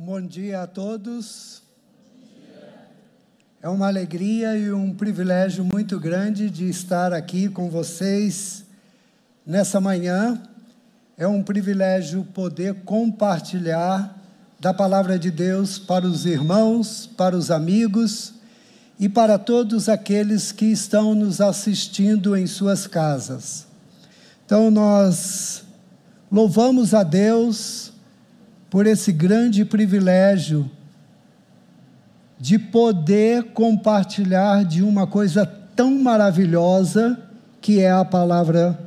bom dia a todos. É uma alegria e um privilégio muito grande de estar aqui com vocês nessa manhã. É um privilégio poder compartilhar da palavra de Deus para os irmãos, para os amigos e para todos aqueles que estão nos assistindo em suas casas. Então, nós louvamos a Deus por esse grande privilégio de poder compartilhar de uma coisa tão maravilhosa que é a palavra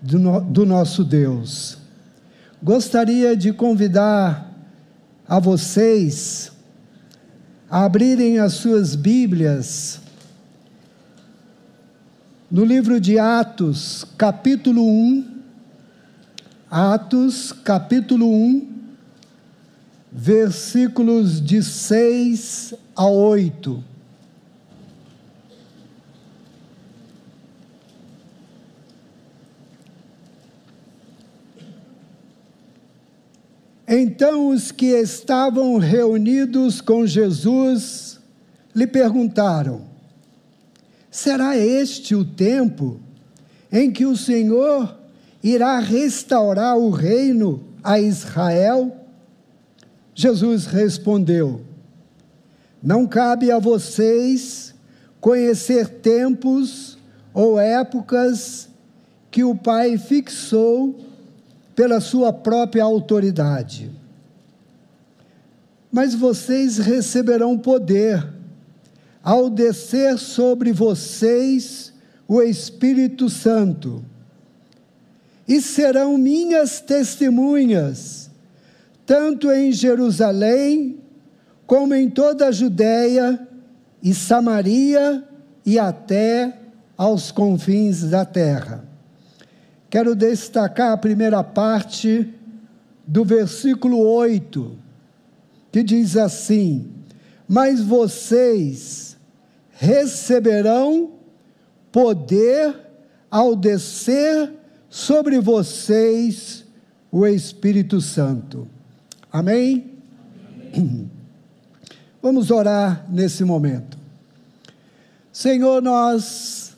do, no, do nosso Deus. Gostaria de convidar a vocês a abrirem as suas Bíblias no livro de Atos, capítulo 1. Atos, capítulo 1 versículos de 6 a 8. Então os que estavam reunidos com Jesus lhe perguntaram: Será este o tempo em que o Senhor irá restaurar o reino a Israel? Jesus respondeu: Não cabe a vocês conhecer tempos ou épocas que o Pai fixou pela sua própria autoridade. Mas vocês receberão poder ao descer sobre vocês o Espírito Santo, e serão minhas testemunhas tanto em Jerusalém, como em toda a Judéia e Samaria e até aos confins da terra. Quero destacar a primeira parte do versículo 8, que diz assim: Mas vocês receberão poder ao descer sobre vocês o Espírito Santo. Amém? Amém? Vamos orar nesse momento. Senhor, nós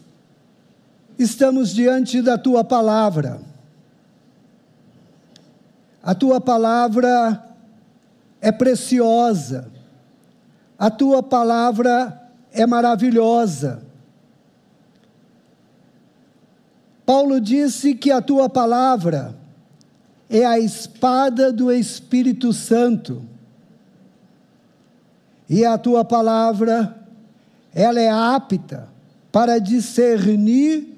estamos diante da tua palavra. A tua palavra é preciosa. A tua palavra é maravilhosa. Paulo disse que a tua palavra é a espada do Espírito Santo. E a tua palavra, ela é apta para discernir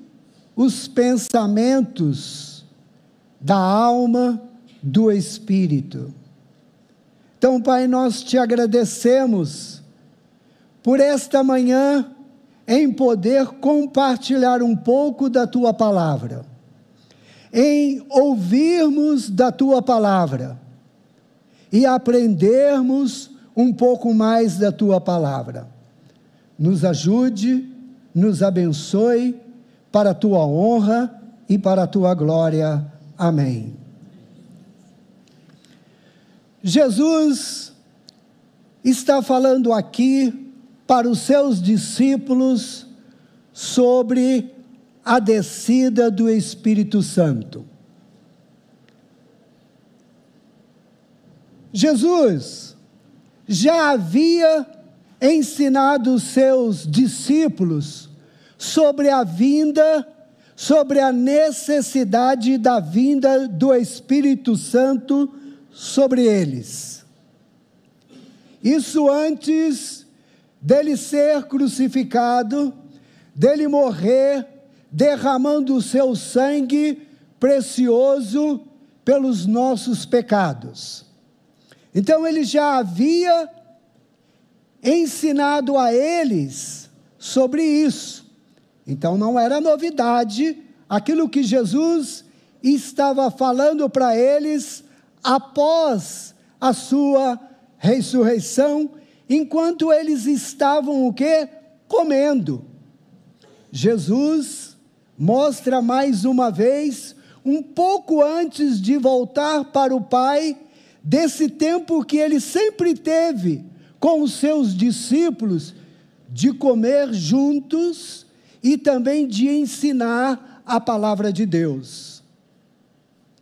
os pensamentos da alma, do espírito. Então, Pai, nós te agradecemos por esta manhã em poder compartilhar um pouco da tua palavra em ouvirmos da tua palavra e aprendermos um pouco mais da tua palavra. Nos ajude, nos abençoe para a tua honra e para a tua glória. Amém. Jesus está falando aqui para os seus discípulos sobre a descida do Espírito Santo. Jesus já havia ensinado os seus discípulos sobre a vinda, sobre a necessidade da vinda do Espírito Santo sobre eles. Isso antes dele ser crucificado, dele morrer derramando o seu sangue precioso pelos nossos pecados. Então ele já havia ensinado a eles sobre isso. Então não era novidade aquilo que Jesus estava falando para eles após a sua ressurreição, enquanto eles estavam o quê? Comendo. Jesus mostra mais uma vez, um pouco antes de voltar para o Pai, desse tempo que ele sempre teve com os seus discípulos, de comer juntos e também de ensinar a palavra de Deus.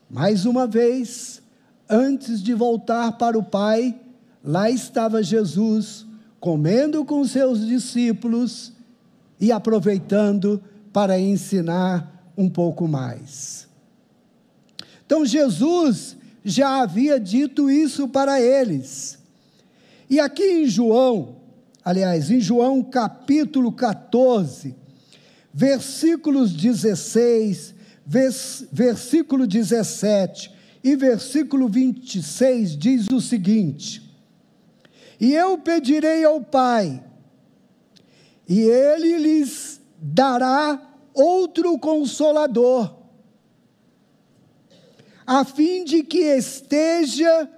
Mais uma vez, antes de voltar para o Pai, lá estava Jesus comendo com seus discípulos e aproveitando para ensinar um pouco mais. Então Jesus já havia dito isso para eles. E aqui em João, aliás, em João capítulo 14, versículos 16, vers, versículo 17 e versículo 26 diz o seguinte: E eu pedirei ao Pai, e ele lhes dará outro consolador, a fim de que esteja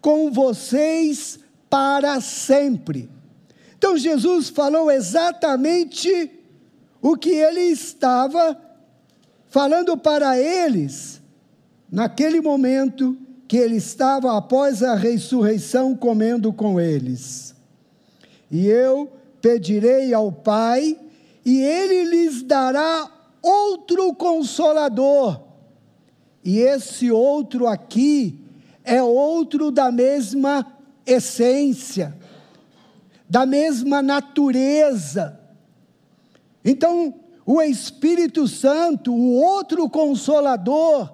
com vocês para sempre. Então Jesus falou exatamente o que ele estava falando para eles naquele momento que ele estava após a ressurreição comendo com eles. E eu pedirei ao Pai, e ele lhes dará outro consolador. E esse outro aqui é outro da mesma essência, da mesma natureza. Então, o Espírito Santo, o outro consolador,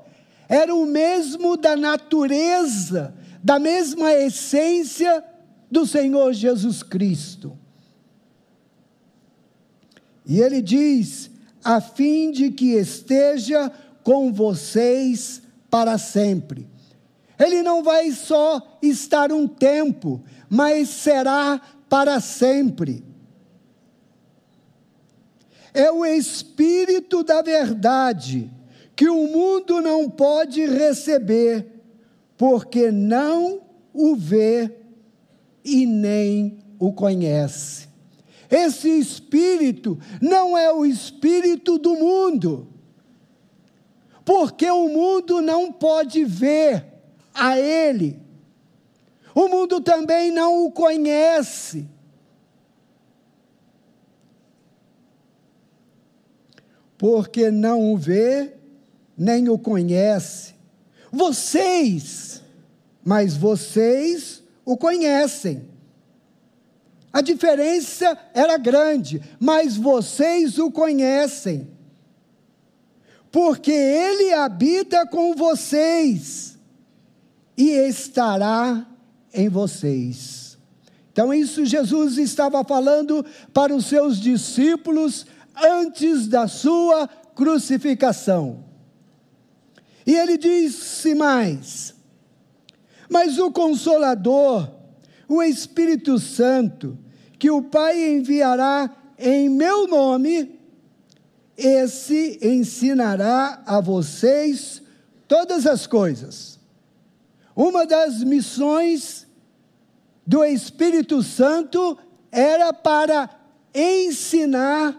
era o mesmo da natureza, da mesma essência do Senhor Jesus Cristo. E ele diz: a fim de que esteja com vocês para sempre. Ele não vai só estar um tempo, mas será para sempre. É o Espírito da Verdade que o mundo não pode receber, porque não o vê e nem o conhece. Esse Espírito não é o Espírito do mundo, porque o mundo não pode ver a Ele. O mundo também não o conhece. Porque não o vê, nem o conhece. Vocês, mas vocês o conhecem. A diferença era grande, mas vocês o conhecem. Porque ele habita com vocês e estará em vocês. Então, isso Jesus estava falando para os seus discípulos antes da sua crucificação. E ele disse mais: Mas o Consolador, o Espírito Santo, que o Pai enviará em meu nome, esse ensinará a vocês todas as coisas uma das missões do Espírito Santo era para ensinar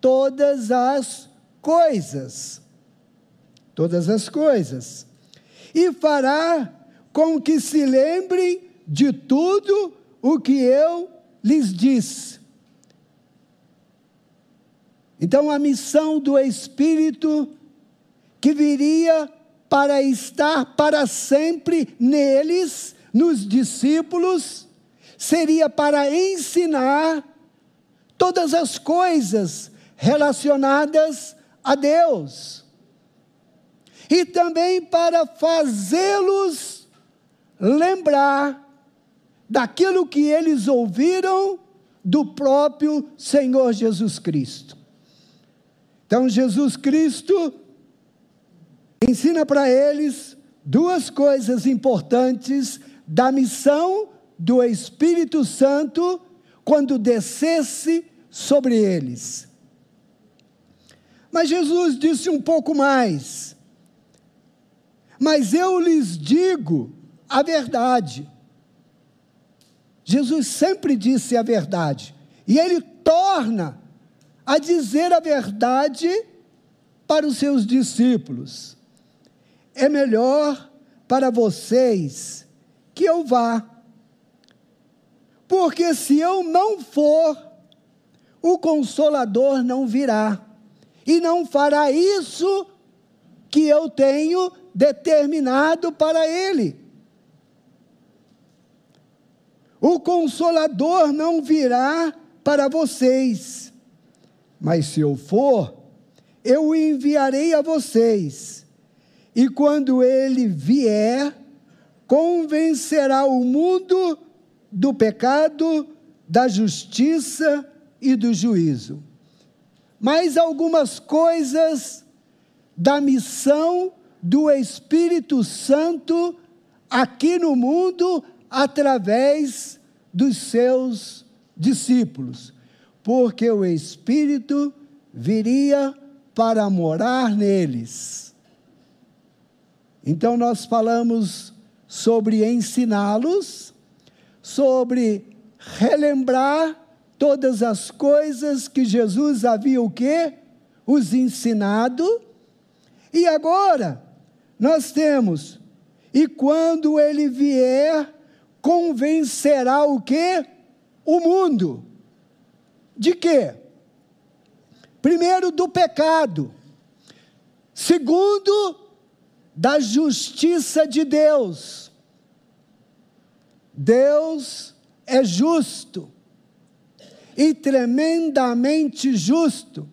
todas as coisas. Todas as coisas. E fará com que se lembrem de tudo o que eu lhes disse. Então, a missão do Espírito que viria para estar para sempre neles, nos discípulos, seria para ensinar todas as coisas relacionadas a Deus. E também para fazê-los lembrar daquilo que eles ouviram do próprio Senhor Jesus Cristo. Então, Jesus Cristo ensina para eles duas coisas importantes da missão do Espírito Santo quando descesse sobre eles. Mas Jesus disse um pouco mais. Mas eu lhes digo a verdade. Jesus sempre disse a verdade. E ele torna a dizer a verdade para os seus discípulos é melhor para vocês que eu vá. Porque se eu não for, o consolador não virá e não fará isso que eu tenho determinado para ele. O consolador não virá para vocês, mas se eu for, eu o enviarei a vocês. E quando ele vier, convencerá o mundo do pecado, da justiça e do juízo. Mais algumas coisas da missão do Espírito Santo aqui no mundo através dos seus discípulos, porque o Espírito viria para morar neles. Então nós falamos sobre ensiná-los, sobre relembrar todas as coisas que Jesus havia o quê? Os ensinado. E agora nós temos e quando ele vier, convencerá o quê? O mundo. De quê? Primeiro do pecado. Segundo, da justiça de Deus. Deus é justo e tremendamente justo.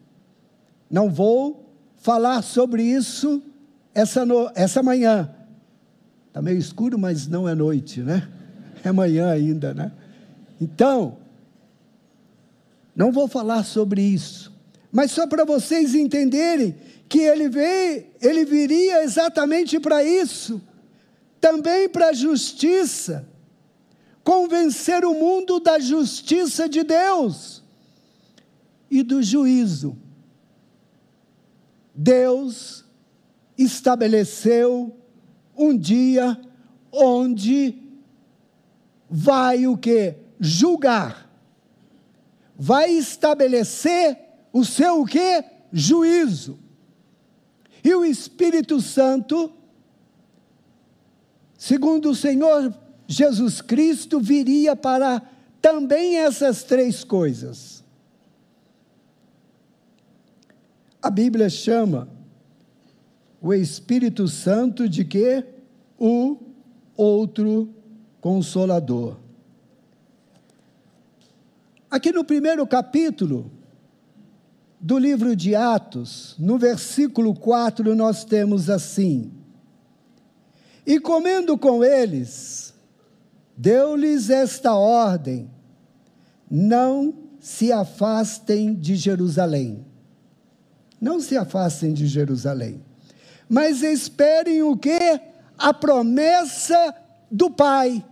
Não vou falar sobre isso essa, no, essa manhã. Está meio escuro, mas não é noite, né? É manhã ainda, né? Então, não vou falar sobre isso, mas só para vocês entenderem que ele veio, ele viria exatamente para isso, também para a justiça convencer o mundo da justiça de Deus e do juízo. Deus estabeleceu um dia onde vai o que? Julgar. Vai estabelecer o seu o que? Juízo. E o Espírito Santo, segundo o Senhor Jesus Cristo viria para também essas três coisas. A Bíblia chama o Espírito Santo de quê? O outro consolador. Aqui no primeiro capítulo do livro de Atos, no versículo 4, nós temos assim: E comendo com eles, Deu-lhes esta ordem: não se afastem de Jerusalém. Não se afastem de Jerusalém. Mas esperem o que? A promessa do Pai.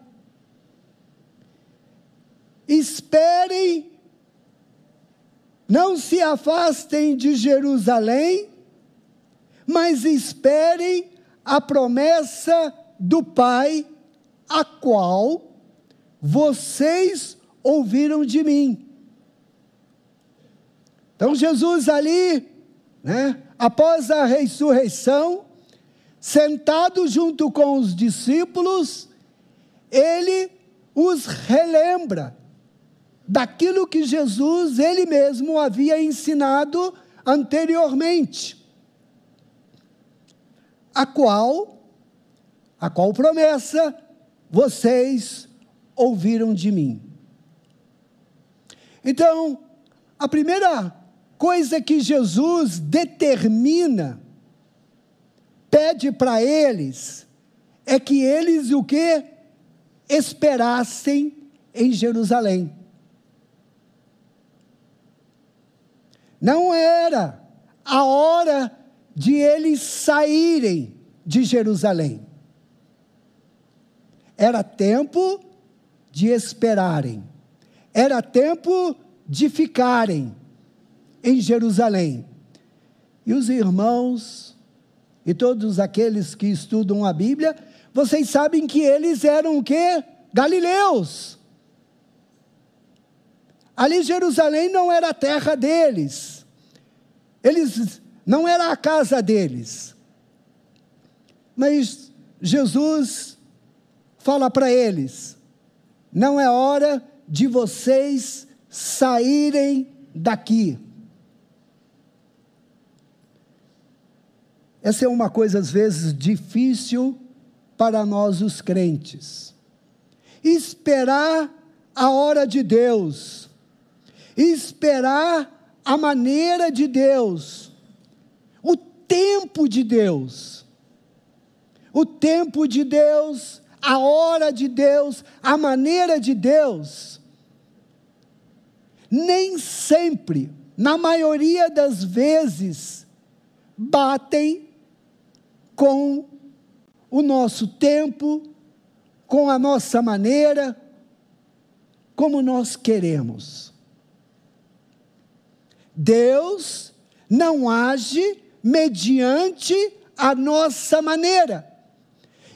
Esperem, não se afastem de Jerusalém, mas esperem a promessa do Pai a qual vocês ouviram de mim. Então Jesus ali, né, após a ressurreição, sentado junto com os discípulos, ele os relembra daquilo que Jesus ele mesmo havia ensinado anteriormente. A qual a qual promessa vocês ouviram de mim. Então, a primeira coisa que Jesus determina, pede para eles, é que eles o que? Esperassem em Jerusalém. Não era a hora de eles saírem de Jerusalém. Era tempo de esperarem, era tempo de ficarem em Jerusalém. E os irmãos e todos aqueles que estudam a Bíblia, vocês sabem que eles eram o quê? Galileus. Ali Jerusalém não era a terra deles. Eles não era a casa deles. Mas Jesus fala para eles: não é hora de vocês saírem daqui. Essa é uma coisa, às vezes, difícil para nós, os crentes. Esperar a hora de Deus, esperar a maneira de Deus, o tempo de Deus. O tempo de Deus, a hora de Deus, a maneira de Deus. Nem sempre, na maioria das vezes, batem com o nosso tempo, com a nossa maneira, como nós queremos. Deus não age mediante a nossa maneira.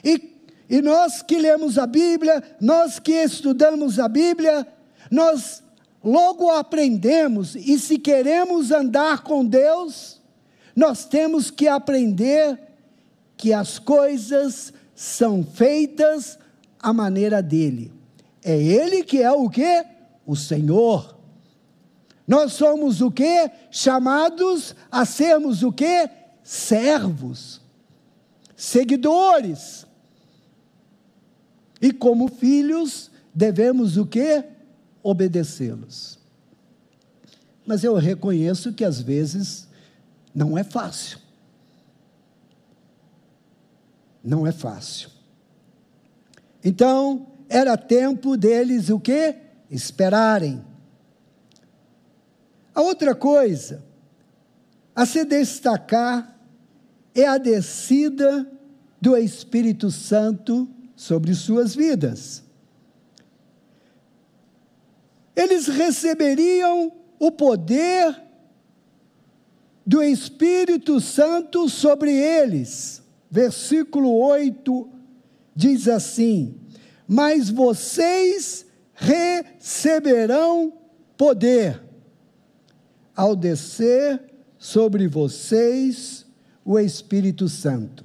E, e nós que lemos a Bíblia, nós que estudamos a Bíblia, nós logo aprendemos, e se queremos andar com Deus, nós temos que aprender que as coisas são feitas à maneira dele. É ele que é o que? O Senhor. Nós somos o que? Chamados a sermos o que? Servos, seguidores. E como filhos, devemos o que? Obedecê-los. Mas eu reconheço que às vezes não é fácil. Não é fácil. Então, era tempo deles o quê? Esperarem. A outra coisa a se destacar é a descida do Espírito Santo sobre suas vidas. Eles receberiam o poder do Espírito Santo sobre eles versículo 8 diz assim: Mas vocês receberão poder ao descer sobre vocês o Espírito Santo.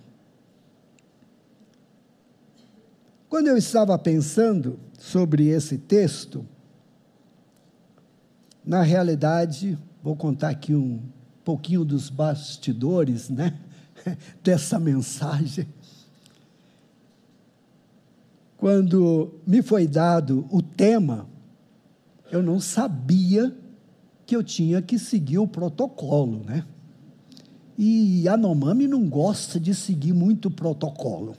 Quando eu estava pensando sobre esse texto, na realidade, vou contar aqui um pouquinho dos bastidores, né? dessa mensagem. Quando me foi dado o tema, eu não sabia que eu tinha que seguir o protocolo, né? E Yanomami não gosta de seguir muito protocolo.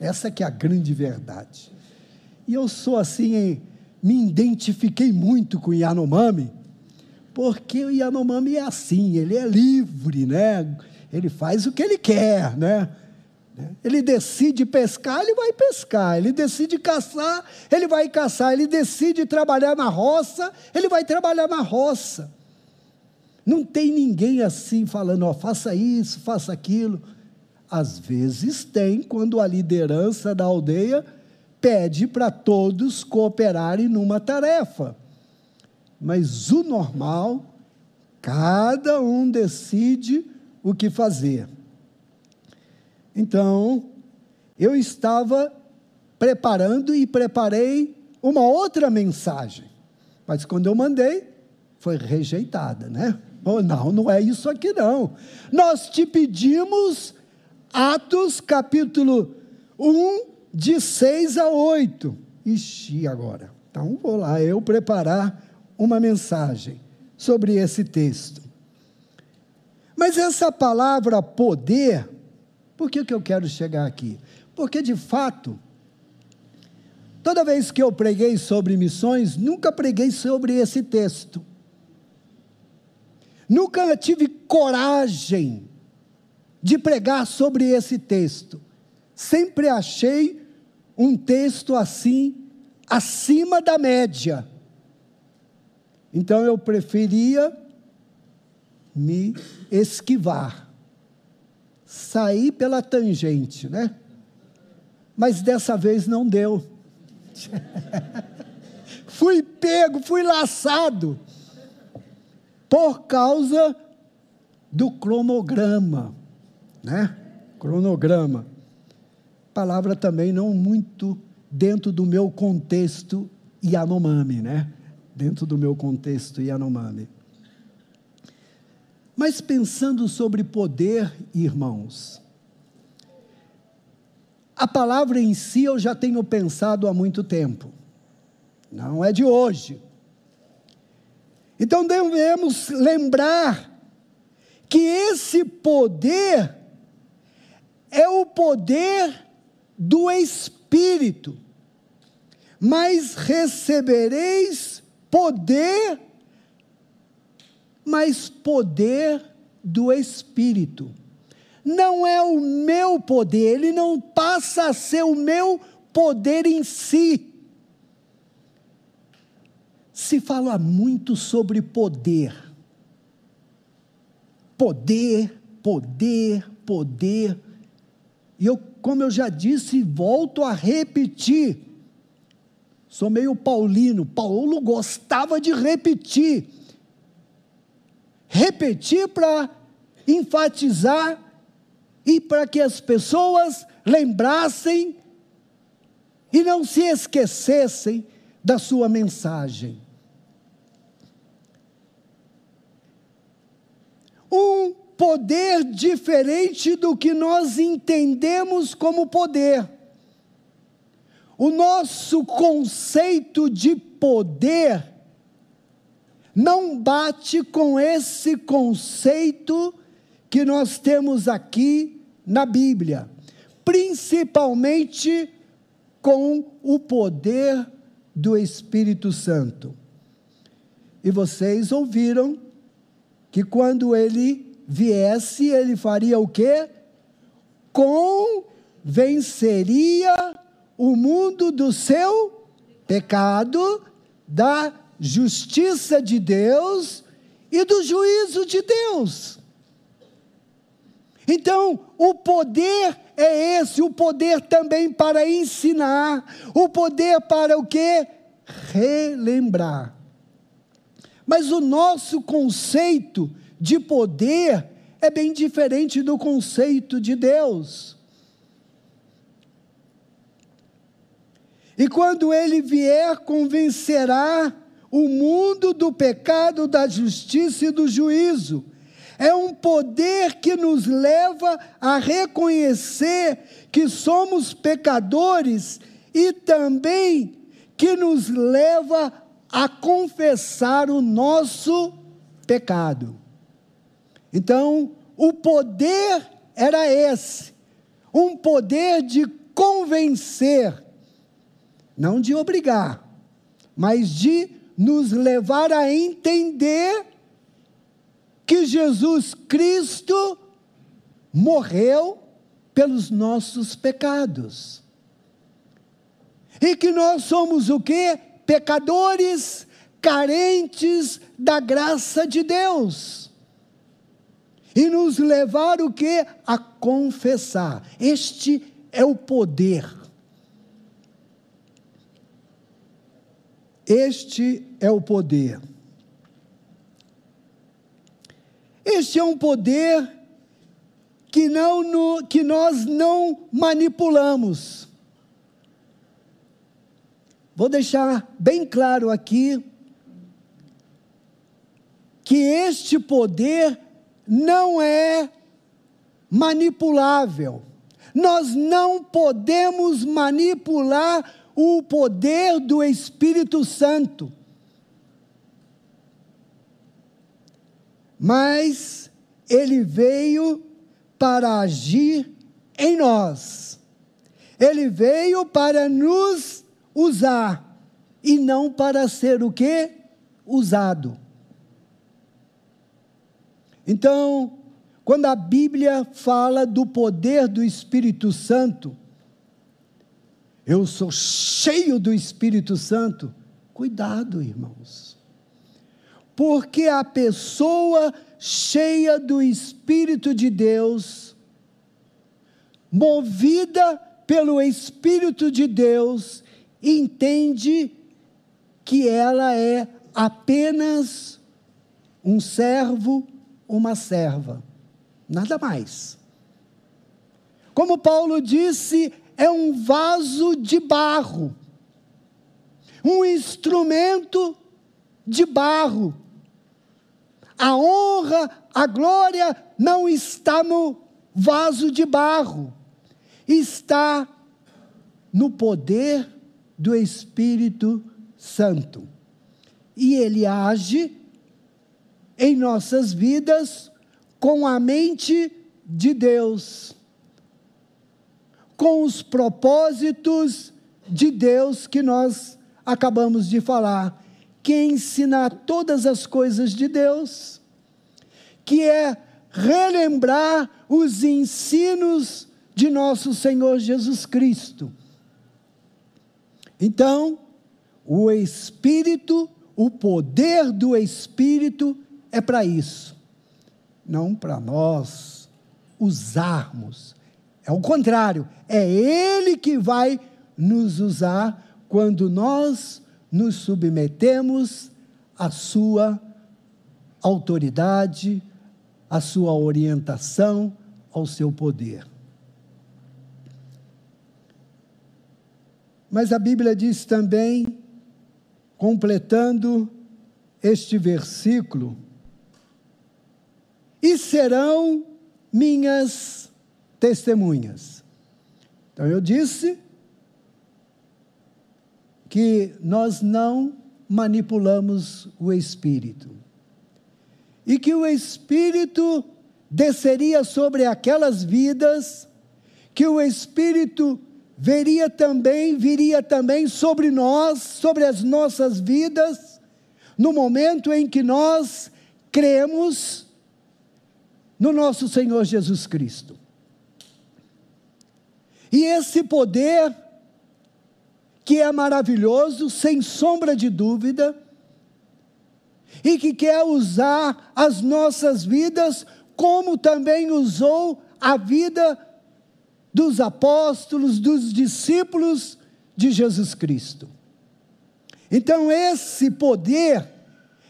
Essa que é a grande verdade. E eu sou assim, me identifiquei muito com Yanomami, porque o Yanomami é assim, ele é livre, né? Ele faz o que ele quer, né? Ele decide pescar, ele vai pescar. Ele decide caçar, ele vai caçar. Ele decide trabalhar na roça, ele vai trabalhar na roça. Não tem ninguém assim falando, ó, faça isso, faça aquilo. Às vezes tem, quando a liderança da aldeia pede para todos cooperarem numa tarefa. Mas o normal, cada um decide o que fazer. Então, eu estava preparando e preparei uma outra mensagem. Mas quando eu mandei, foi rejeitada, né? Oh, não, não é isso aqui não. Nós te pedimos Atos capítulo 1, de 6 a 8. Ixi, agora. Então vou lá eu preparar uma mensagem sobre esse texto. Mas essa palavra poder, por que, que eu quero chegar aqui? Porque, de fato, toda vez que eu preguei sobre missões, nunca preguei sobre esse texto. Nunca tive coragem de pregar sobre esse texto. Sempre achei um texto assim, acima da média. Então eu preferia me esquivar, sair pela tangente, né? Mas dessa vez não deu. fui pego, fui laçado por causa do cronograma, né? Cronograma. Palavra também não muito dentro do meu contexto Yanomami, né? Dentro do meu contexto Yanomami. Mas pensando sobre poder, irmãos, a palavra em si eu já tenho pensado há muito tempo, não é de hoje. Então devemos lembrar que esse poder é o poder do Espírito, mas recebereis poder, mas poder do Espírito. Não é o meu poder, ele não passa a ser o meu poder em si. Se fala muito sobre poder. Poder, poder, poder. E eu, como eu já disse, volto a repetir. Sou meio paulino. Paulo gostava de repetir. Repetir para enfatizar e para que as pessoas lembrassem e não se esquecessem da sua mensagem. Um poder diferente do que nós entendemos como poder. O nosso conceito de poder não bate com esse conceito que nós temos aqui na Bíblia, principalmente com o poder do Espírito Santo. E vocês ouviram que quando ele viesse, ele faria o quê? Convenceria o mundo do seu pecado, da justiça de Deus e do juízo de Deus. Então, o poder é esse, o poder também para ensinar, o poder para o que? Relembrar. Mas o nosso conceito de poder é bem diferente do conceito de Deus. E quando ele vier, convencerá o mundo do pecado, da justiça e do juízo. É um poder que nos leva a reconhecer que somos pecadores e também que nos leva a confessar o nosso pecado. Então, o poder era esse, um poder de convencer, não de obrigar, mas de nos levar a entender que Jesus Cristo morreu pelos nossos pecados. E que nós somos o que? Pecadores carentes da graça de Deus e nos levar o que? A confessar. Este é o poder. Este é o poder. Este é um poder que, não no, que nós não manipulamos. Vou deixar bem claro aqui que este poder não é manipulável. Nós não podemos manipular o poder do Espírito Santo. Mas ele veio para agir em nós. Ele veio para nos usar e não para ser o que? Usado. Então, quando a Bíblia fala do poder do Espírito Santo, eu sou cheio do Espírito Santo. Cuidado, irmãos. Porque a pessoa cheia do Espírito de Deus, movida pelo Espírito de Deus, entende que ela é apenas um servo uma serva, nada mais. Como Paulo disse, é um vaso de barro, um instrumento de barro. A honra, a glória não está no vaso de barro, está no poder do Espírito Santo. E ele age em nossas vidas com a mente de Deus, com os propósitos de Deus que nós acabamos de falar, que é ensinar todas as coisas de Deus, que é relembrar os ensinos de nosso Senhor Jesus Cristo. Então, o Espírito, o poder do Espírito é para isso, não para nós usarmos. É o contrário, é Ele que vai nos usar quando nós nos submetemos à Sua autoridade, à Sua orientação, ao seu poder. Mas a Bíblia diz também, completando este versículo, e serão minhas testemunhas. Então eu disse que nós não manipulamos o Espírito. E que o Espírito desceria sobre aquelas vidas, que o Espírito veria também, viria também sobre nós, sobre as nossas vidas, no momento em que nós cremos no nosso Senhor Jesus Cristo. E esse poder, que é maravilhoso, sem sombra de dúvida, e que quer usar as nossas vidas, como também usou a vida dos apóstolos, dos discípulos de Jesus Cristo. Então, esse poder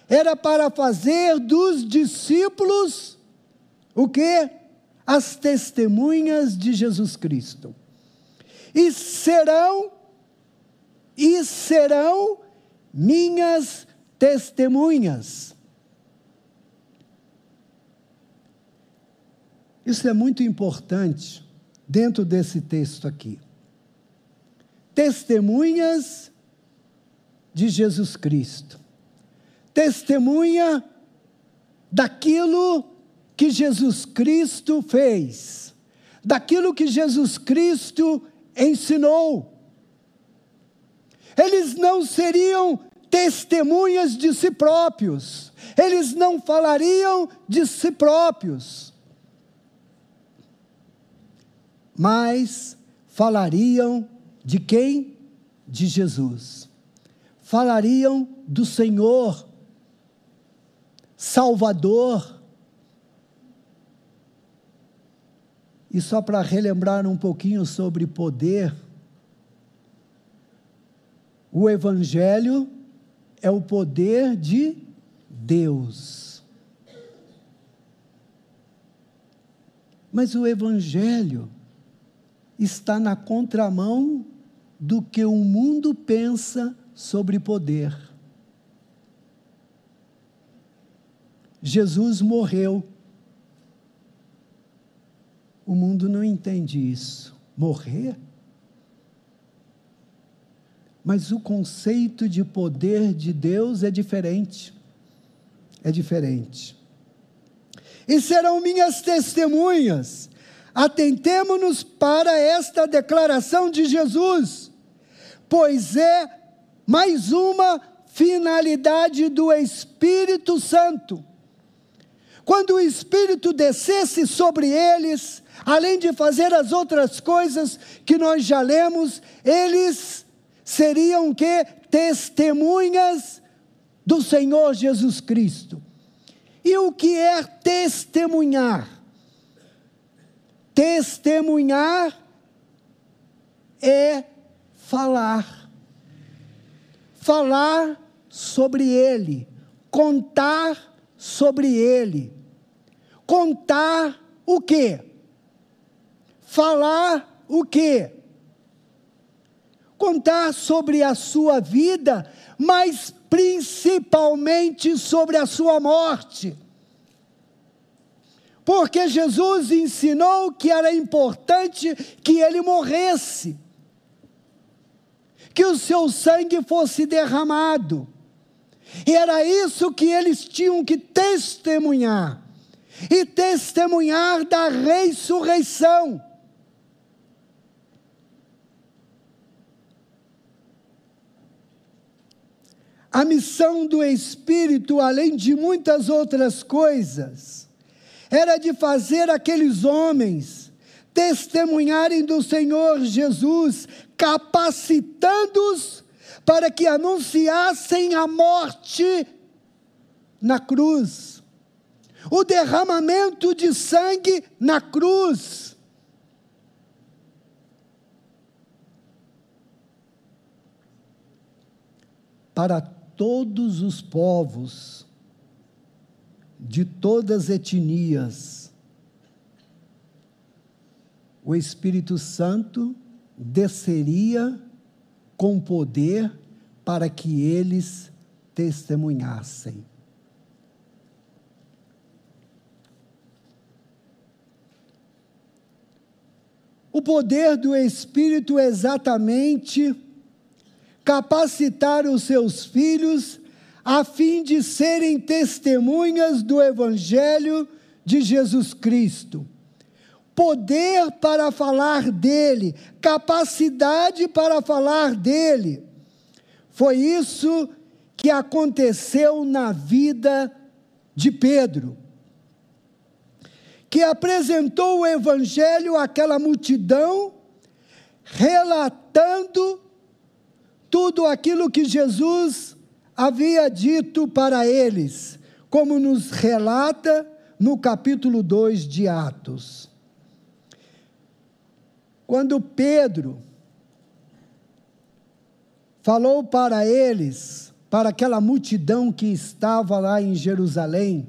era para fazer dos discípulos o que? As testemunhas de Jesus Cristo. E serão, e serão minhas testemunhas. Isso é muito importante dentro desse texto aqui. Testemunhas de Jesus Cristo. Testemunha daquilo que Jesus Cristo fez, daquilo que Jesus Cristo ensinou. Eles não seriam testemunhas de si próprios, eles não falariam de si próprios, mas falariam de quem? De Jesus. Falariam do Senhor, Salvador, E só para relembrar um pouquinho sobre poder, o Evangelho é o poder de Deus. Mas o Evangelho está na contramão do que o mundo pensa sobre poder. Jesus morreu o mundo não entende isso. Morrer? Mas o conceito de poder de Deus é diferente. É diferente. E serão minhas testemunhas. Atentemo-nos para esta declaração de Jesus, pois é mais uma finalidade do Espírito Santo. Quando o Espírito descesse sobre eles, além de fazer as outras coisas que nós já lemos, eles seriam que testemunhas do Senhor Jesus Cristo. E o que é testemunhar? Testemunhar é falar. Falar sobre ele, contar sobre ele. Contar o quê? Falar o quê? contar sobre a sua vida, mas principalmente sobre a sua morte. Porque Jesus ensinou que era importante que ele morresse, que o seu sangue fosse derramado. E era isso que eles tinham que testemunhar e testemunhar da ressurreição. A missão do Espírito, além de muitas outras coisas, era de fazer aqueles homens testemunharem do Senhor Jesus, capacitando-os para que anunciassem a morte na cruz, o derramamento de sangue na cruz. Para todos os povos, de todas as etnias, o Espírito Santo desceria com poder para que eles testemunhassem. O poder do Espírito é exatamente capacitar os seus filhos a fim de serem testemunhas do Evangelho de Jesus Cristo. Poder para falar dele, capacidade para falar dele. Foi isso que aconteceu na vida de Pedro, que apresentou o Evangelho àquela multidão, relatando tudo aquilo que Jesus havia dito para eles, como nos relata no capítulo 2 de Atos. Quando Pedro falou para eles, para aquela multidão que estava lá em Jerusalém,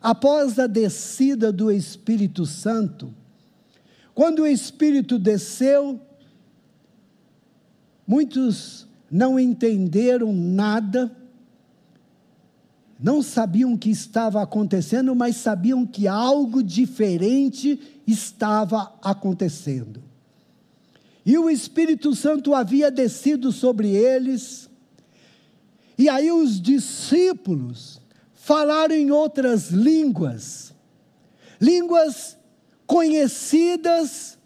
após a descida do Espírito Santo, quando o Espírito desceu, Muitos não entenderam nada, não sabiam o que estava acontecendo, mas sabiam que algo diferente estava acontecendo. E o Espírito Santo havia descido sobre eles, e aí os discípulos falaram em outras línguas, línguas conhecidas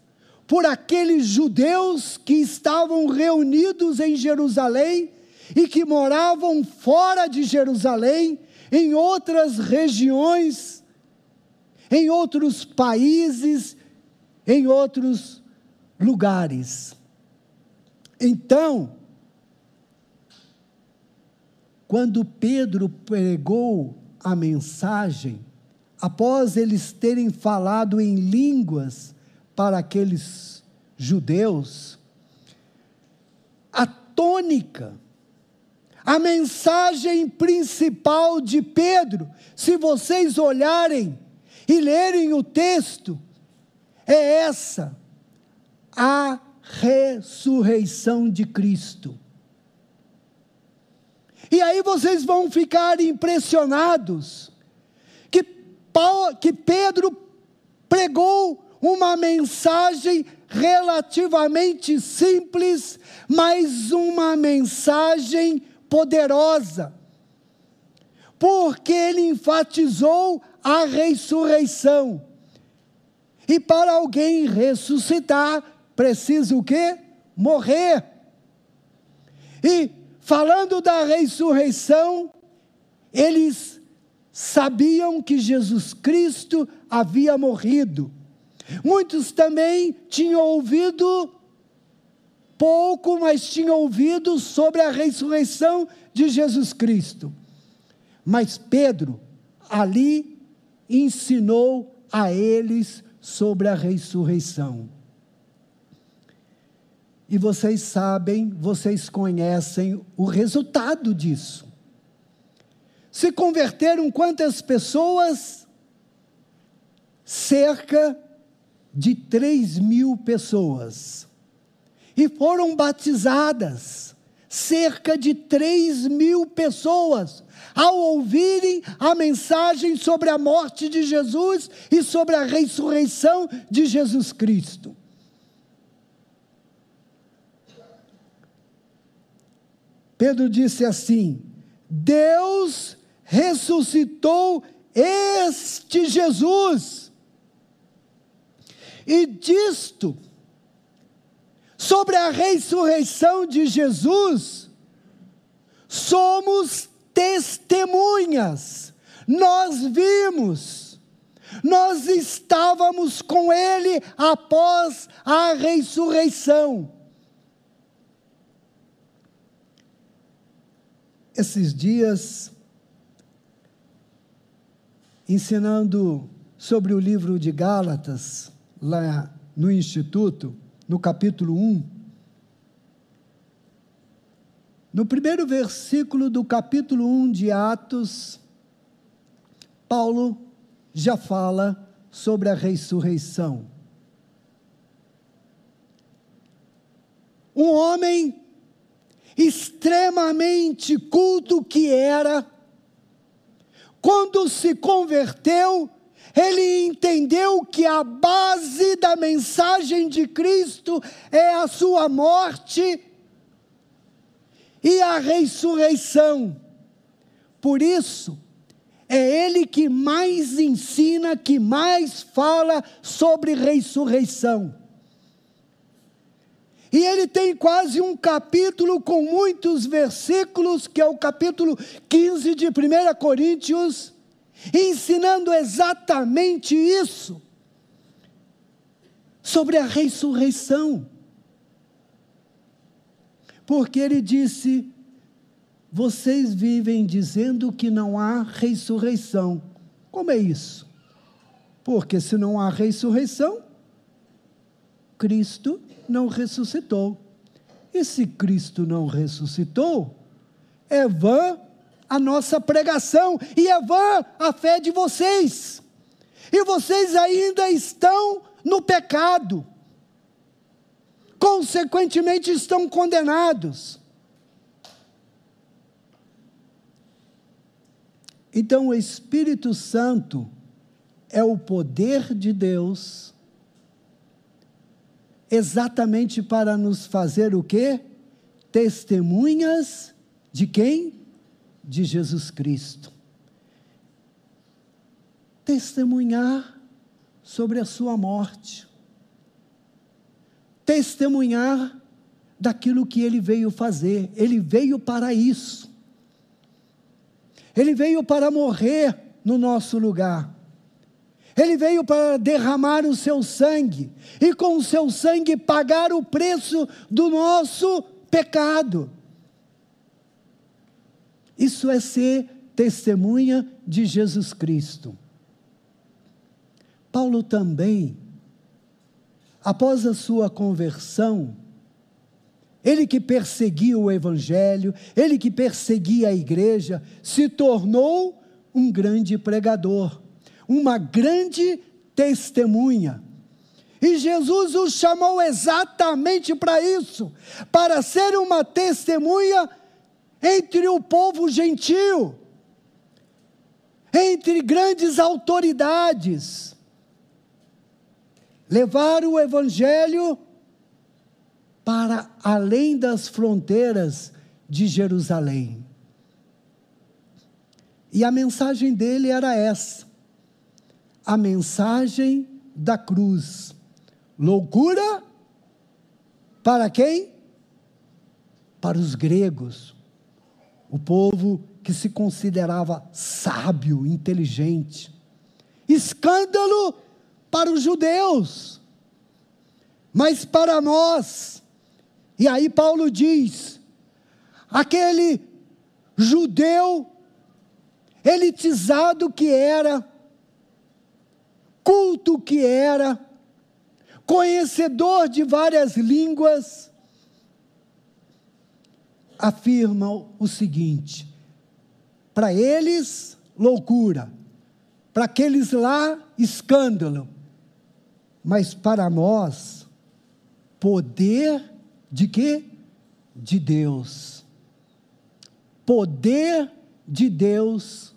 por aqueles judeus que estavam reunidos em Jerusalém e que moravam fora de Jerusalém, em outras regiões, em outros países, em outros lugares. Então, quando Pedro pregou a mensagem, após eles terem falado em línguas para aqueles judeus, a tônica, a mensagem principal de Pedro, se vocês olharem e lerem o texto, é essa: a ressurreição de Cristo. E aí vocês vão ficar impressionados que, Paulo, que Pedro pregou uma mensagem relativamente simples, mas uma mensagem poderosa. Porque ele enfatizou a ressurreição. E para alguém ressuscitar, precisa o quê? Morrer. E falando da ressurreição, eles sabiam que Jesus Cristo havia morrido Muitos também tinham ouvido pouco, mas tinham ouvido sobre a ressurreição de Jesus Cristo. Mas Pedro ali ensinou a eles sobre a ressurreição. E vocês sabem, vocês conhecem o resultado disso. Se converteram quantas pessoas? Cerca de 3 mil pessoas. e foram batizadas cerca de 3 mil pessoas ao ouvirem a mensagem sobre a morte de Jesus e sobre a ressurreição de Jesus Cristo. Pedro disse assim: Deus ressuscitou este Jesus. E disto, sobre a ressurreição de Jesus, somos testemunhas. Nós vimos, nós estávamos com Ele após a ressurreição. Esses dias, ensinando sobre o livro de Gálatas, lá no Instituto, no capítulo 1, no primeiro versículo do capítulo 1 de Atos, Paulo já fala sobre a ressurreição. Um homem extremamente culto que era, quando se converteu, ele entendeu que a base da mensagem de Cristo é a sua morte e a ressurreição. Por isso, é ele que mais ensina, que mais fala sobre ressurreição. E ele tem quase um capítulo com muitos versículos, que é o capítulo 15 de 1 Coríntios, ensinando exatamente isso, sobre a ressurreição. Porque ele disse: vocês vivem dizendo que não há ressurreição. Como é isso? Porque se não há ressurreição, Cristo não ressuscitou. E se Cristo não ressuscitou, é vã a nossa pregação e é vã a fé de vocês. E vocês ainda estão no pecado. Consequentemente, estão condenados. Então, o Espírito Santo é o poder de Deus exatamente para nos fazer o quê? Testemunhas de quem? De Jesus Cristo. Testemunhar sobre a sua morte. Testemunhar daquilo que ele veio fazer. Ele veio para isso. Ele veio para morrer no nosso lugar. Ele veio para derramar o seu sangue e com o seu sangue pagar o preço do nosso pecado. Isso é ser testemunha de Jesus Cristo. Paulo também, após a sua conversão, ele que perseguia o Evangelho, ele que perseguia a igreja, se tornou um grande pregador uma grande testemunha. E Jesus o chamou exatamente para isso, para ser uma testemunha entre o povo gentil, entre grandes autoridades. Levar o evangelho para além das fronteiras de Jerusalém. E a mensagem dele era essa: a mensagem da cruz. Loucura para quem? Para os gregos, o povo que se considerava sábio, inteligente. Escândalo para os judeus, mas para nós. E aí Paulo diz: aquele judeu elitizado que era, culto que era, conhecedor de várias línguas, afirma o seguinte: para eles, loucura, para aqueles lá, escândalo, mas para nós, poder de quê? De Deus. Poder de Deus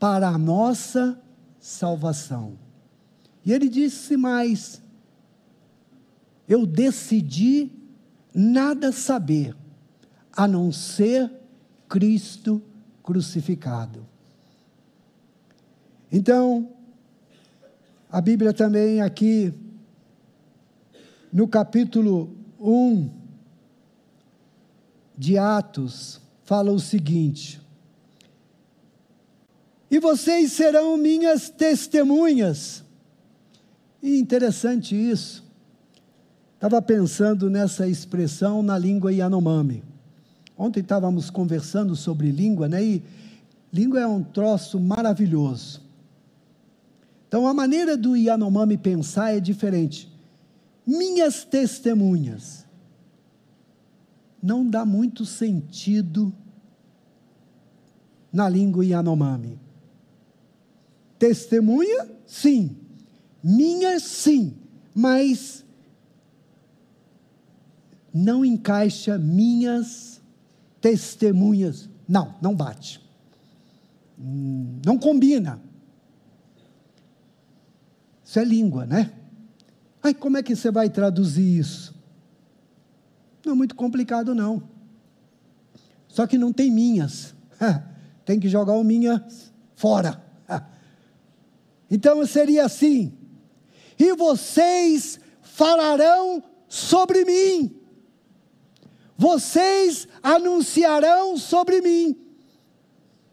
para a nossa salvação. E ele disse mais: Eu decidi nada saber, a não ser Cristo crucificado. Então, a Bíblia também aqui, no capítulo 1 de Atos, fala o seguinte: E vocês serão minhas testemunhas. E interessante isso. Estava pensando nessa expressão na língua Yanomami. Ontem estávamos conversando sobre língua, né? E língua é um troço maravilhoso. Então a maneira do Yanomami pensar é diferente. Minhas testemunhas. Não dá muito sentido na língua Yanomami. Testemunha, sim. Minhas, sim. Mas não encaixa minhas testemunhas. Não, não bate. Não combina. Isso é língua, né? Ai, como é que você vai traduzir isso? Não é muito complicado, não. Só que não tem minhas. tem que jogar o minhas fora. Então seria assim: e vocês falarão sobre mim, vocês anunciarão sobre mim.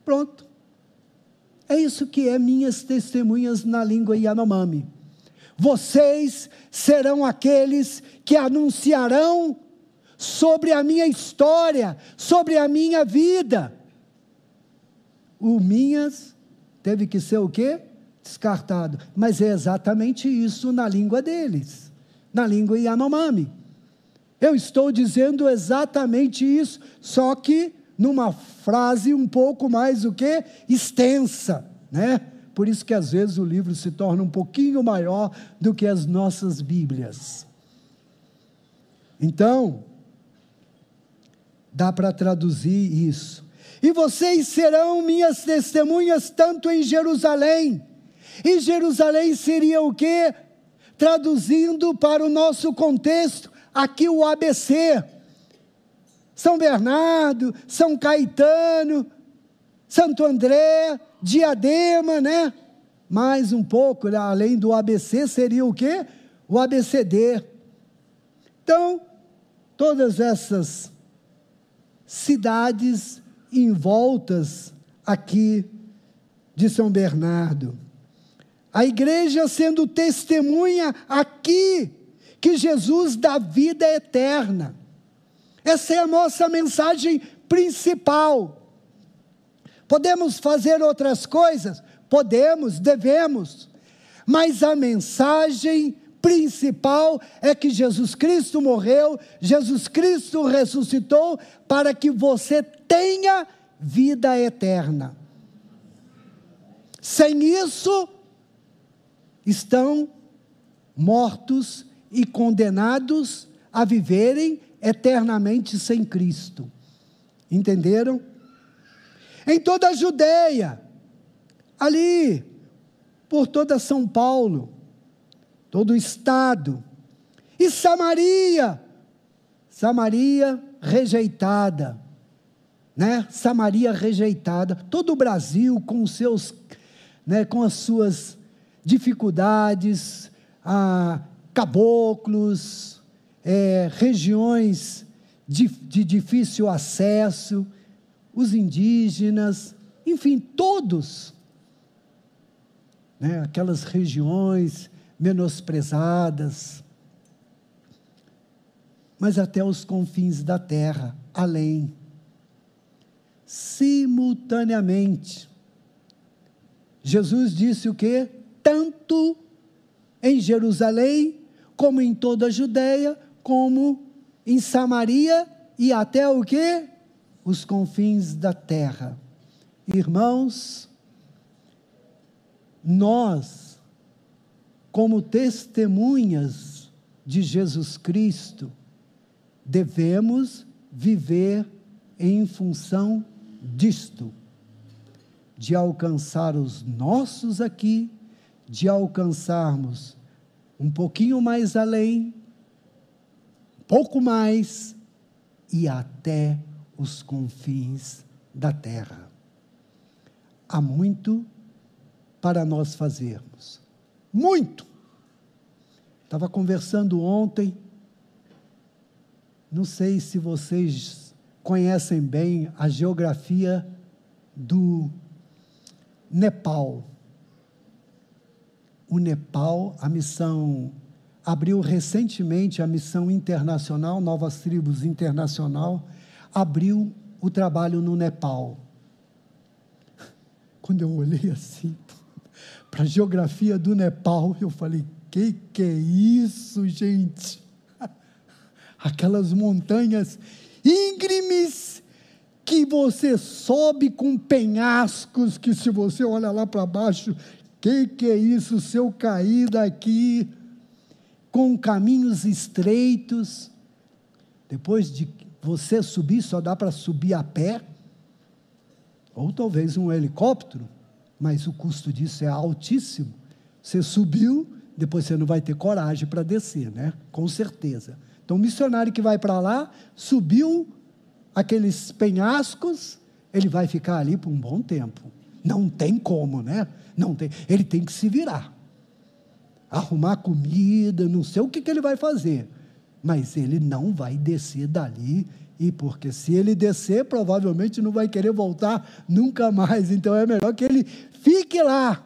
Pronto. É isso que é minhas testemunhas na língua Yanomami. Vocês serão aqueles que anunciarão sobre a minha história, sobre a minha vida. O minhas teve que ser o quê? Descartado. Mas é exatamente isso na língua deles, na língua Yanomami. Eu estou dizendo exatamente isso, só que numa frase um pouco mais o que extensa, né? Por isso que às vezes o livro se torna um pouquinho maior do que as nossas Bíblias. Então, dá para traduzir isso. E vocês serão minhas testemunhas tanto em Jerusalém. E Jerusalém seria o quê? Traduzindo para o nosso contexto, aqui o ABC. São Bernardo, São Caetano, Santo André, Diadema, né? Mais um pouco, né? além do ABC, seria o quê? O ABCD. Então, todas essas cidades envoltas aqui de São Bernardo. A igreja sendo testemunha aqui que Jesus dá vida eterna. Essa é a nossa mensagem principal. Podemos fazer outras coisas? Podemos, devemos. Mas a mensagem principal é que Jesus Cristo morreu, Jesus Cristo ressuscitou para que você tenha vida eterna. Sem isso, estão mortos e condenados a viverem eternamente sem Cristo. Entenderam? Em toda a Judéia, ali, por toda São Paulo, todo o estado, e Samaria, Samaria rejeitada, né? Samaria rejeitada, todo o Brasil com seus, né, com as suas dificuldades, ah, caboclos, é, regiões de, de difícil acesso, os indígenas, enfim, todos. Né, aquelas regiões menosprezadas, mas até os confins da terra, além. Simultaneamente. Jesus disse o que? Tanto em Jerusalém, como em toda a Judéia, como em Samaria e até o que? Os confins da terra. Irmãos, nós, como testemunhas de Jesus Cristo, devemos viver em função disto, de alcançar os nossos aqui, de alcançarmos um pouquinho mais além, pouco mais e até os confins da terra. Há muito para nós fazermos. Muito! Estava conversando ontem, não sei se vocês conhecem bem a geografia do Nepal. O Nepal, a missão abriu recentemente a missão internacional, Novas Tribos Internacional, abriu o trabalho no Nepal. Quando eu olhei assim para a geografia do Nepal, eu falei: que que é isso, gente? Aquelas montanhas íngremes que você sobe com penhascos que se você olha lá para baixo, que que é isso? Se eu cair daqui, com caminhos estreitos. Depois de você subir, só dá para subir a pé, ou talvez um helicóptero, mas o custo disso é altíssimo. Você subiu, depois você não vai ter coragem para descer, né? Com certeza. Então, o missionário que vai para lá, subiu aqueles penhascos, ele vai ficar ali por um bom tempo. Não tem como, né? Não tem. Ele tem que se virar arrumar comida, não sei o que, que ele vai fazer, mas ele não vai descer dali, e porque se ele descer, provavelmente não vai querer voltar nunca mais, então é melhor que ele fique lá.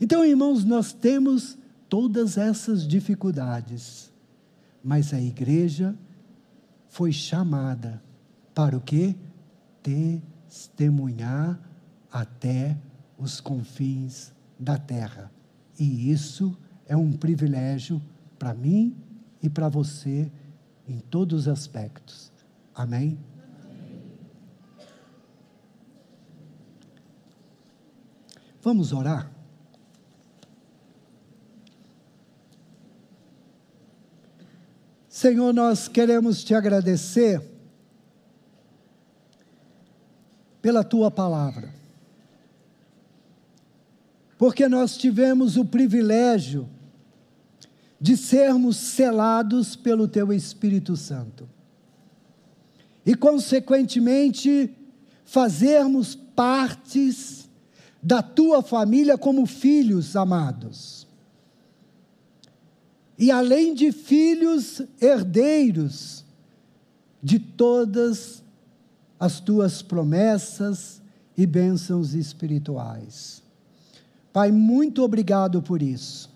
Então, irmãos, nós temos todas essas dificuldades, mas a igreja foi chamada para o quê? Testemunhar até os confins da terra. E isso é um privilégio para mim e para você em todos os aspectos. Amém? Vamos orar? Senhor, nós queremos te agradecer pela tua palavra, porque nós tivemos o privilégio de sermos selados pelo Teu Espírito Santo. E, consequentemente, fazermos partes da Tua família como filhos amados. E, além de filhos, herdeiros de todas as Tuas promessas e bênçãos espirituais. Pai, muito obrigado por isso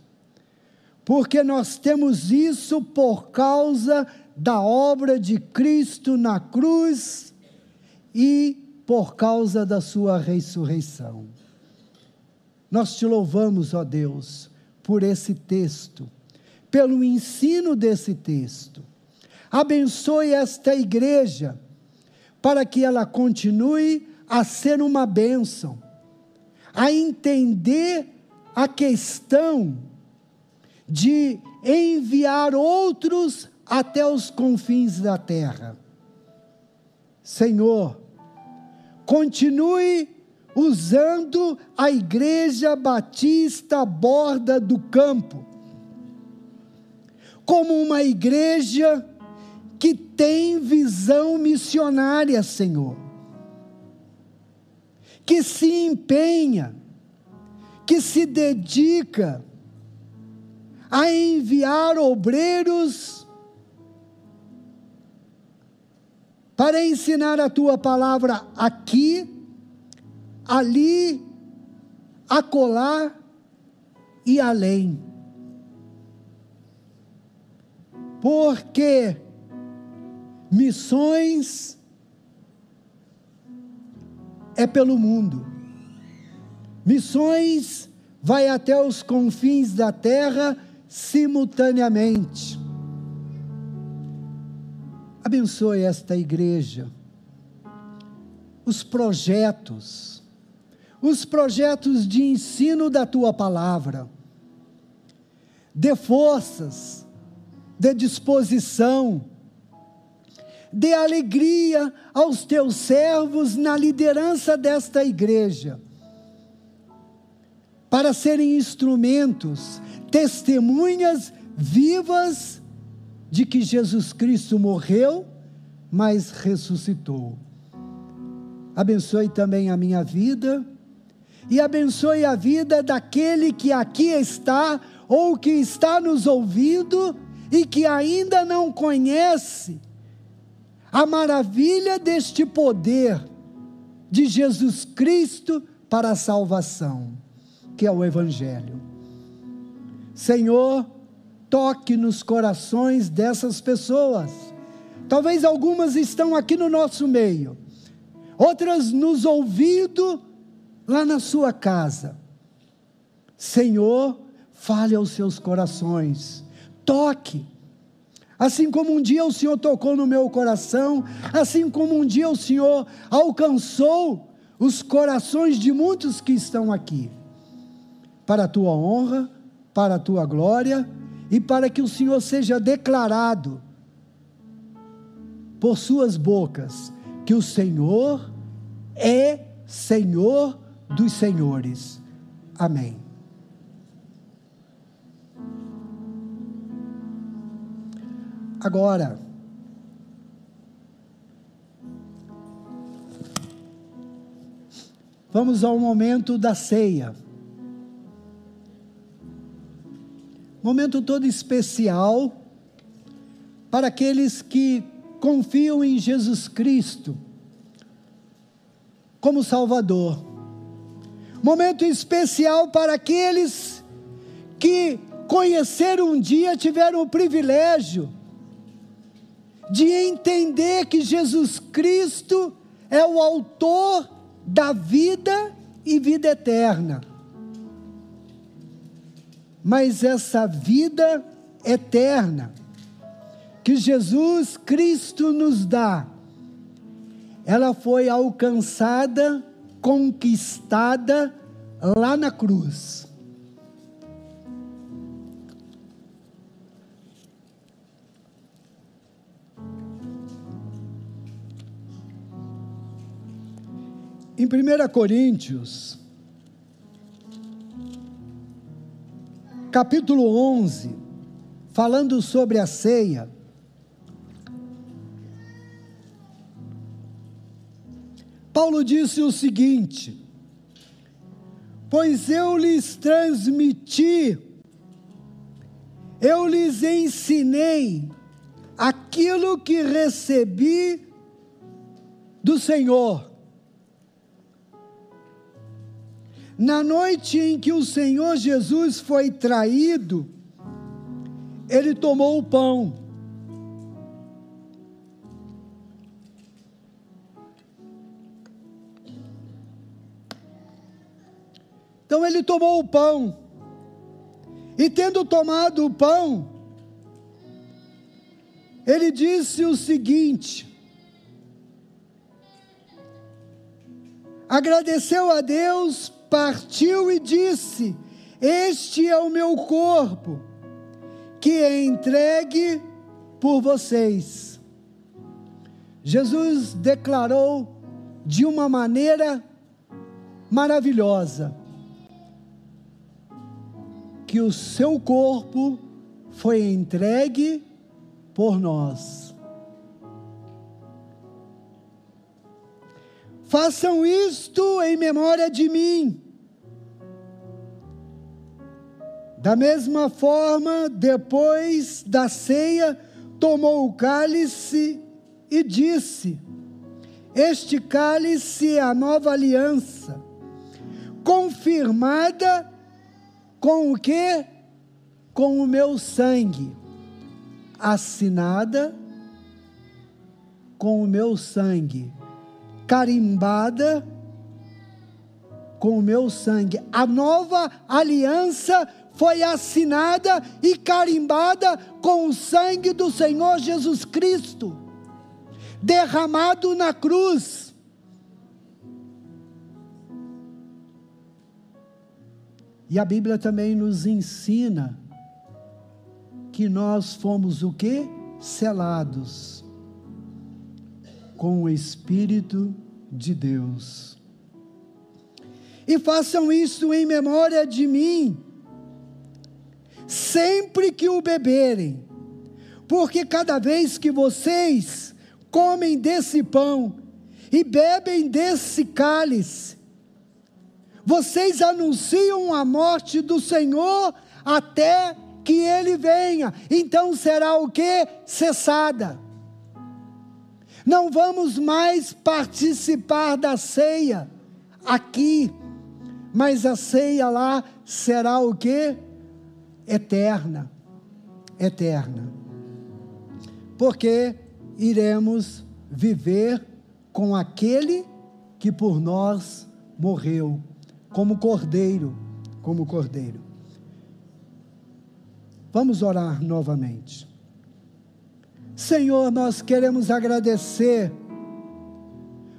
porque nós temos isso por causa da obra de Cristo na cruz e por causa da sua ressurreição. Nós te louvamos, ó Deus, por esse texto, pelo ensino desse texto. Abençoe esta igreja para que ela continue a ser uma bênção, a entender a questão de enviar outros até os confins da terra. Senhor, continue usando a Igreja Batista Borda do Campo como uma igreja que tem visão missionária, Senhor, que se empenha, que se dedica a enviar obreiros para ensinar a tua palavra aqui, ali, acolá e além. Porque missões é pelo mundo. Missões vai até os confins da terra simultaneamente. Abençoe esta igreja, os projetos, os projetos de ensino da tua palavra. Dê forças, dê disposição, dê alegria aos teus servos na liderança desta igreja, para serem instrumentos, testemunhas vivas de que Jesus Cristo morreu, mas ressuscitou. Abençoe também a minha vida e abençoe a vida daquele que aqui está ou que está nos ouvindo e que ainda não conhece a maravilha deste poder de Jesus Cristo para a salvação, que é o Evangelho. Senhor, toque nos corações dessas pessoas. Talvez algumas estão aqui no nosso meio, outras nos ouvindo lá na sua casa. Senhor, fale aos seus corações, toque. Assim como um dia o Senhor tocou no meu coração, assim como um dia o Senhor alcançou os corações de muitos que estão aqui, para a tua honra, para a tua glória e para que o Senhor seja declarado por suas bocas que o Senhor é Senhor dos senhores. Amém. Agora, vamos ao momento da ceia. Momento todo especial para aqueles que confiam em Jesus Cristo como Salvador. Momento especial para aqueles que conheceram um dia, tiveram o privilégio de entender que Jesus Cristo é o autor da vida e vida eterna. Mas essa vida eterna que Jesus Cristo nos dá, ela foi alcançada conquistada lá na cruz. Em 1 Coríntios, capítulo 11, falando sobre a ceia, Paulo disse o seguinte: Pois eu lhes transmiti, eu lhes ensinei aquilo que recebi do Senhor. Na noite em que o Senhor Jesus foi traído, ele tomou o pão. Então ele tomou o pão, e tendo tomado o pão, ele disse o seguinte: agradeceu a Deus, partiu e disse: Este é o meu corpo, que é entregue por vocês. Jesus declarou de uma maneira maravilhosa: que o seu corpo foi entregue por nós. Façam isto em memória de mim. Da mesma forma, depois da ceia, tomou o cálice e disse: Este cálice é a nova aliança, confirmada com o que? Com o meu sangue, assinada com o meu sangue, carimbada com o meu sangue. A nova aliança foi assinada e carimbada com o sangue do Senhor Jesus Cristo, derramado na cruz. E a Bíblia também nos ensina que nós fomos o que? Selados. com o Espírito de Deus. E façam isso em memória de mim, sempre que o beberem, porque cada vez que vocês comem desse pão e bebem desse cálice, vocês anunciam a morte do Senhor até que ele venha. Então será o que? Cessada. Não vamos mais participar da ceia aqui, mas a ceia lá será o que? Eterna. Eterna. Porque iremos viver com aquele que por nós morreu, como cordeiro, como cordeiro. Vamos orar novamente. Senhor, nós queremos agradecer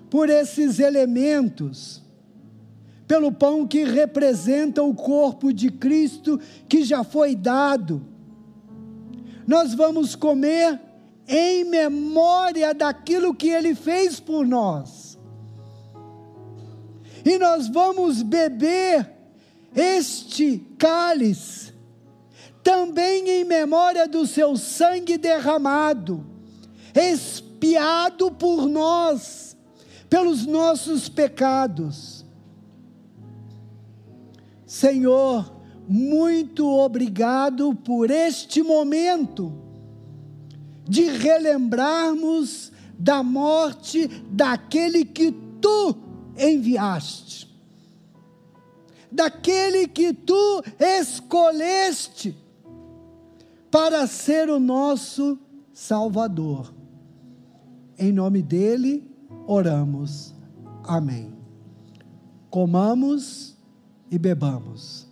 por esses elementos, pelo pão que representa o corpo de Cristo que já foi dado. Nós vamos comer em memória daquilo que ele fez por nós. E nós vamos beber este cálice também em memória do seu sangue derramado, expiado por nós, pelos nossos pecados. Senhor, muito obrigado por este momento de relembrarmos da morte daquele que tu enviaste, daquele que tu escolheste para ser o nosso Salvador. Em nome dele, oramos. Amém. Comamos e bebamos.